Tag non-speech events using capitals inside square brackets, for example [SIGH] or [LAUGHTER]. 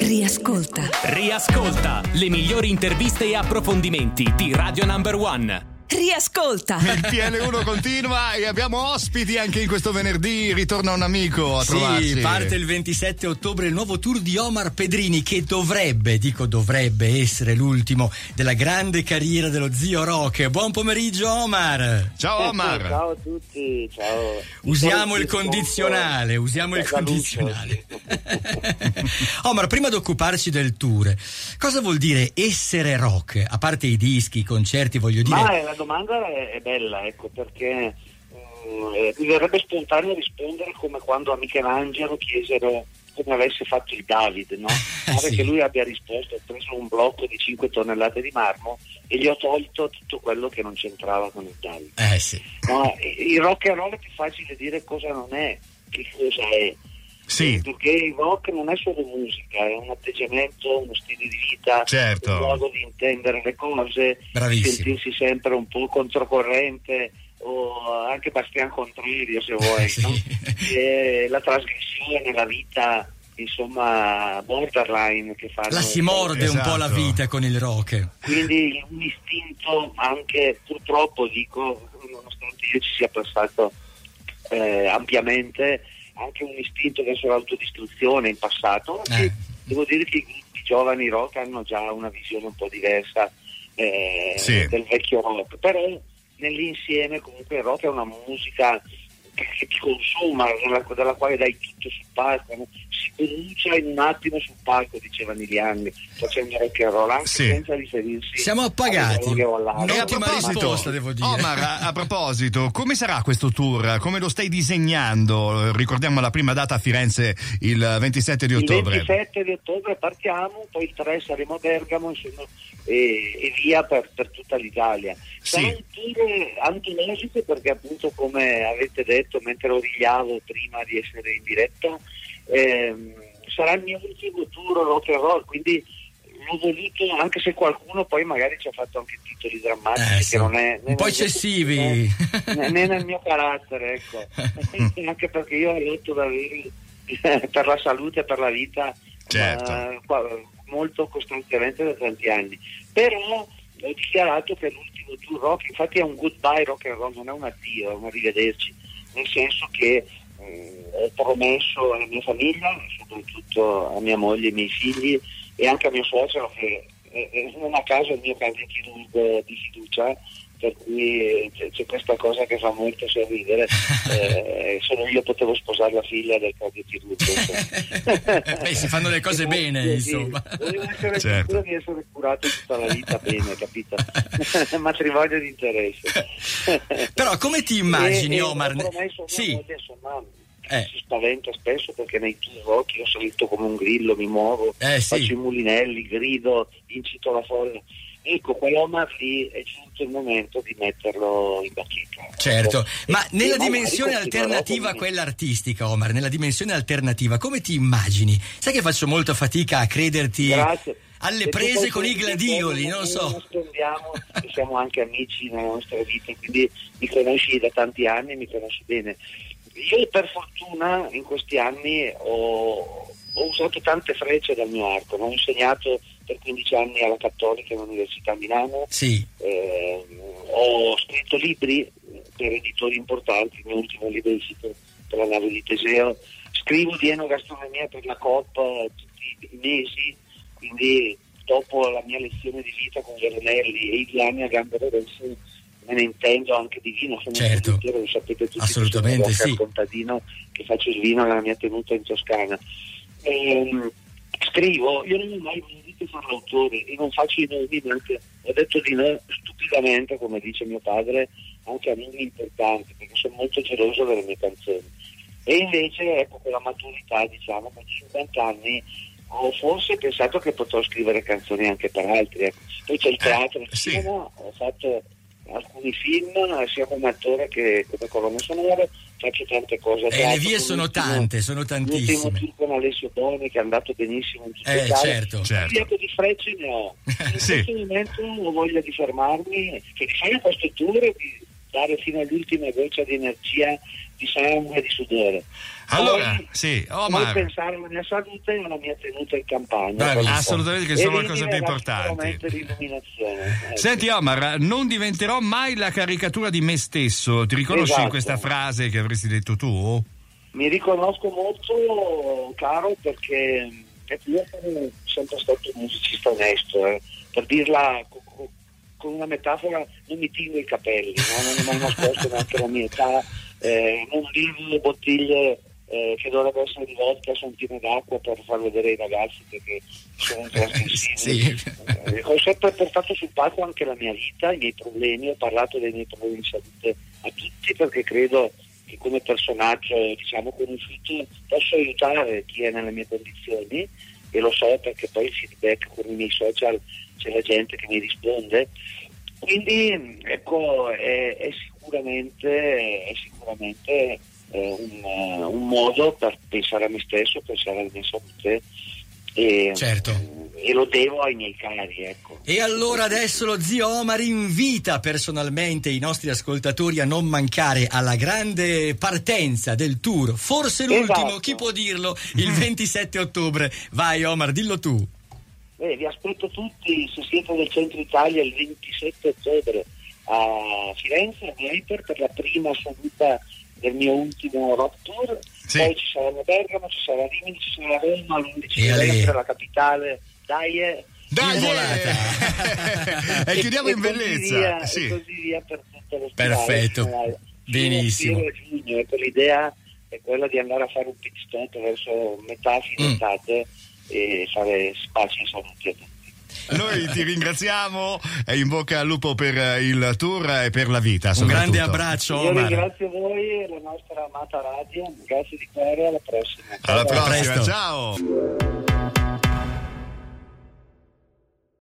Riascolta. Riascolta le migliori interviste e approfondimenti di Radio Number One. Riascolta. Il PL1 continua e abbiamo ospiti anche in questo venerdì. Ritorna un amico a trovarci. Sì, parte il 27 ottobre il nuovo tour di Omar Pedrini che dovrebbe, dico dovrebbe essere l'ultimo della grande carriera dello zio Rock. Buon pomeriggio Omar. Ciao Omar. Ciao a tutti, ciao. Usiamo il condizionale, usiamo il condizionale. [LAUGHS] [LAUGHS] Omar, prima di occuparci del tour, cosa vuol dire essere rock? A parte i dischi, i concerti, voglio dire. Ma la domanda è, è bella, ecco, perché mm, eh, mi verrebbe spontaneo rispondere come quando a Michelangelo chiesero come avesse fatto il David, no? [LAUGHS] Pare Sì. che lui abbia risposto, ho preso un blocco di 5 tonnellate di marmo e gli ho tolto tutto quello che non c'entrava con il David. Eh sì. No, il rock and roll è più facile dire cosa non è, che cosa è. Sì, Perché il rock non è solo musica, è un atteggiamento, uno stile di vita, Certo. un modo di intendere le cose, Bravissimo. sentirsi sempre un po' controcorrente o anche Bastian Contrario se [LAUGHS] vuoi, Sì. no? La trasgressione, la vita, insomma, borderline che fanno. La si morde un po' la Esatto. vita con il rock. Quindi un istinto anche, purtroppo dico, nonostante io ci sia passato eh, ampiamente, anche un istinto verso l'autodistruzione in passato. Eh. Devo dire che i gruppi giovani rock hanno già una visione un po' diversa eh, Sì. del vecchio rock, però nell'insieme comunque il rock è una musica che, che ti consuma, dalla, dalla quale dai tutto sul palco, no? si brucia in un attimo sul palco, diceva negli anni, facendo rock and roll, anche Sì. senza riferirsi Siamo appagati. E a proposito, risposta, devo dire. Omar, a, a proposito, come sarà questo tour? Come lo stai disegnando? Ricordiamo la prima data a Firenze il 27 di Il ottobre. 27 di ottobre partiamo, poi il 3 saremo a Bergamo insomma, e, e via per, per tutta l'Italia. Sarà Sì. un tour antologico perché appunto come avete detto mentre origliavo prima di essere in diretta, ehm, sarà il mio ultimo tour rock and roll, quindi l'ho voluto anche se qualcuno poi magari ci ha fatto anche titoli drammatici Eh, sì. che non è Un po' eccessivi. [LAUGHS] né, né nel mio carattere ecco [LAUGHS] anche perché io ho letto davvero [LAUGHS] per la salute e per la vita Certo. qua- molto costantemente da tanti anni però ho dichiarato che l'ultimo tour rock infatti è un goodbye rock and roll non è un addio è un arrivederci nel senso che eh, ho promesso alla mia famiglia soprattutto a mia moglie ai miei figli e anche a mio suocero che eh, eh, non a caso è il mio cardiochirurgo di fiducia per cui c'è, questa cosa che fa molto sorridere [LAUGHS] eh, solo io potevo sposare la figlia del cardiochirurgo insomma. [LAUGHS] Beh, si fanno le cose bene, Sì, insomma. Volevo essere Certo. sicuro di essere curato tutta la vita bene, capito? [LAUGHS] Matrimonio di interesse. Però come ti immagini, E- e Omar? ho promesso Sì. moglie, insomma, Eh. si spaventa spesso perché nei tour rock io salto come un grillo, mi muovo, Eh, sì. faccio i mulinelli, grido, incito la folla. Ecco, quell'Omar lì è giunto il momento di metterlo in bacheca. Certo, ma E- nella dimensione alternativa a quella artistica, Omar, nella dimensione alternativa, come ti immagini? Sai che faccio molta fatica a crederti Grazie. alle prese con i gladioli, non so. nascondiamo che siamo anche amici nella nostra vita, quindi mi conosci da tanti anni, mi conosci bene. Io per fortuna in questi anni ho, ho usato tante frecce dal mio arco, no? ho insegnato per 15 anni alla Cattolica all'Università Milano, Sì, eh, ho scritto libri per editori importanti, il mio ultimo libro è uscito per la nave di Teseo, scrivo di enogastronomia per la Coop tutti i mesi, quindi dopo la mia lezione di vita con Veronelli e gli anni a Gambero Rossi me ne intendo anche di vino, sono Certo. un lo sapete tutti, Assolutamente sì. contadino che faccio il vino nella mia tenuta in Toscana. Ehm, scrivo, io non ho mai voluto fare l'autore e non faccio i nomi, neanche, ho detto di no stupidamente, come dice mio padre, anche a nomi importanti, perché sono molto geloso delle mie canzoni. E invece, ecco, con la maturità, diciamo, con 50 anni, ho forse pensato che potrò scrivere canzoni anche per altri. ecco. Poi c'è il teatro, il sì. cinema, ho fatto alcuni film, sia come attore che come colonna sonora, faccio tante cose. a e le vie con sono l'ultimo- tante, sono L'ultimo tantissime. tour con Alessio Boni che è andato benissimo in tutto Eh, il Italia. certo. Certo. Io di frecce ne ho. [LAUGHS] In Sì. questo momento ho voglia di fermarmi, cioè di fare questo tour e di, dare fino all'ultima goccia di energia, di sangue e di sudore. Allora, poi, sì, Omar. Poi pensare alla mia salute e alla mia tenuta in campagna. Bravi, assolutamente, che sono le cose più importanti. [LAUGHS] Ecco. Senti Omar, non diventerò mai la caricatura di me stesso. Ti riconosci esatto. in questa frase che avresti detto tu? Mi riconosco molto, caro, perché io sono sempre stato un musicista onesto. Eh. Per dirla con una metafora, non mi tingo i capelli, no? non ho mai nascosto neanche la mia età, eh, non vivo le bottiglie eh, che dovrebbero essere rivolte a centine d'acqua per far vedere ai ragazzi che sono trasgressivi. sì. eh, ho sempre portato sul palco anche la mia vita, i miei problemi, ho parlato dei miei problemi di salute a tutti perché credo che come personaggio diciamo conosciuto posso aiutare chi è nelle mie condizioni e lo so perché poi il feedback con i miei social c'è la gente che mi risponde. Quindi ecco, è, è sicuramente, è sicuramente eh, un, un, modo per pensare a me stesso, pensare alla mia salute e, certo. e lo devo ai miei cari. Ecco. E allora adesso lo zio Omar invita personalmente i nostri ascoltatori a non mancare alla grande partenza del tour, forse l'ultimo, esatto. chi può dirlo, il 27 ottobre. Vai Omar, dillo tu. Eh, vi aspetto tutti, se siete nel centro Italia, il 27 ottobre a Firenze, a Hyper, per la prima seduta del mio ultimo rock tour. Sì. Poi ci saranno Bergamo, ci sarà Rimini, ci sarà Roma, l'11 novembre la capitale. Dai, eh. dai, volata! [LAUGHS] e chiudiamo in bellezza. Via, sì. E così via per tutto lo Perfetto, spirale. benissimo. Giugno, ecco, l'idea è quella di andare a fare un pit stop verso metà fine mm. estate e fare spazio in salute a tutti. Noi ti ringraziamo e in bocca al lupo per il tour e per la vita. Un grande abbraccio. Io Omar. ringrazio voi e la nostra amata radio. Grazie di cuore, alla prossima. Alla prossima, ciao.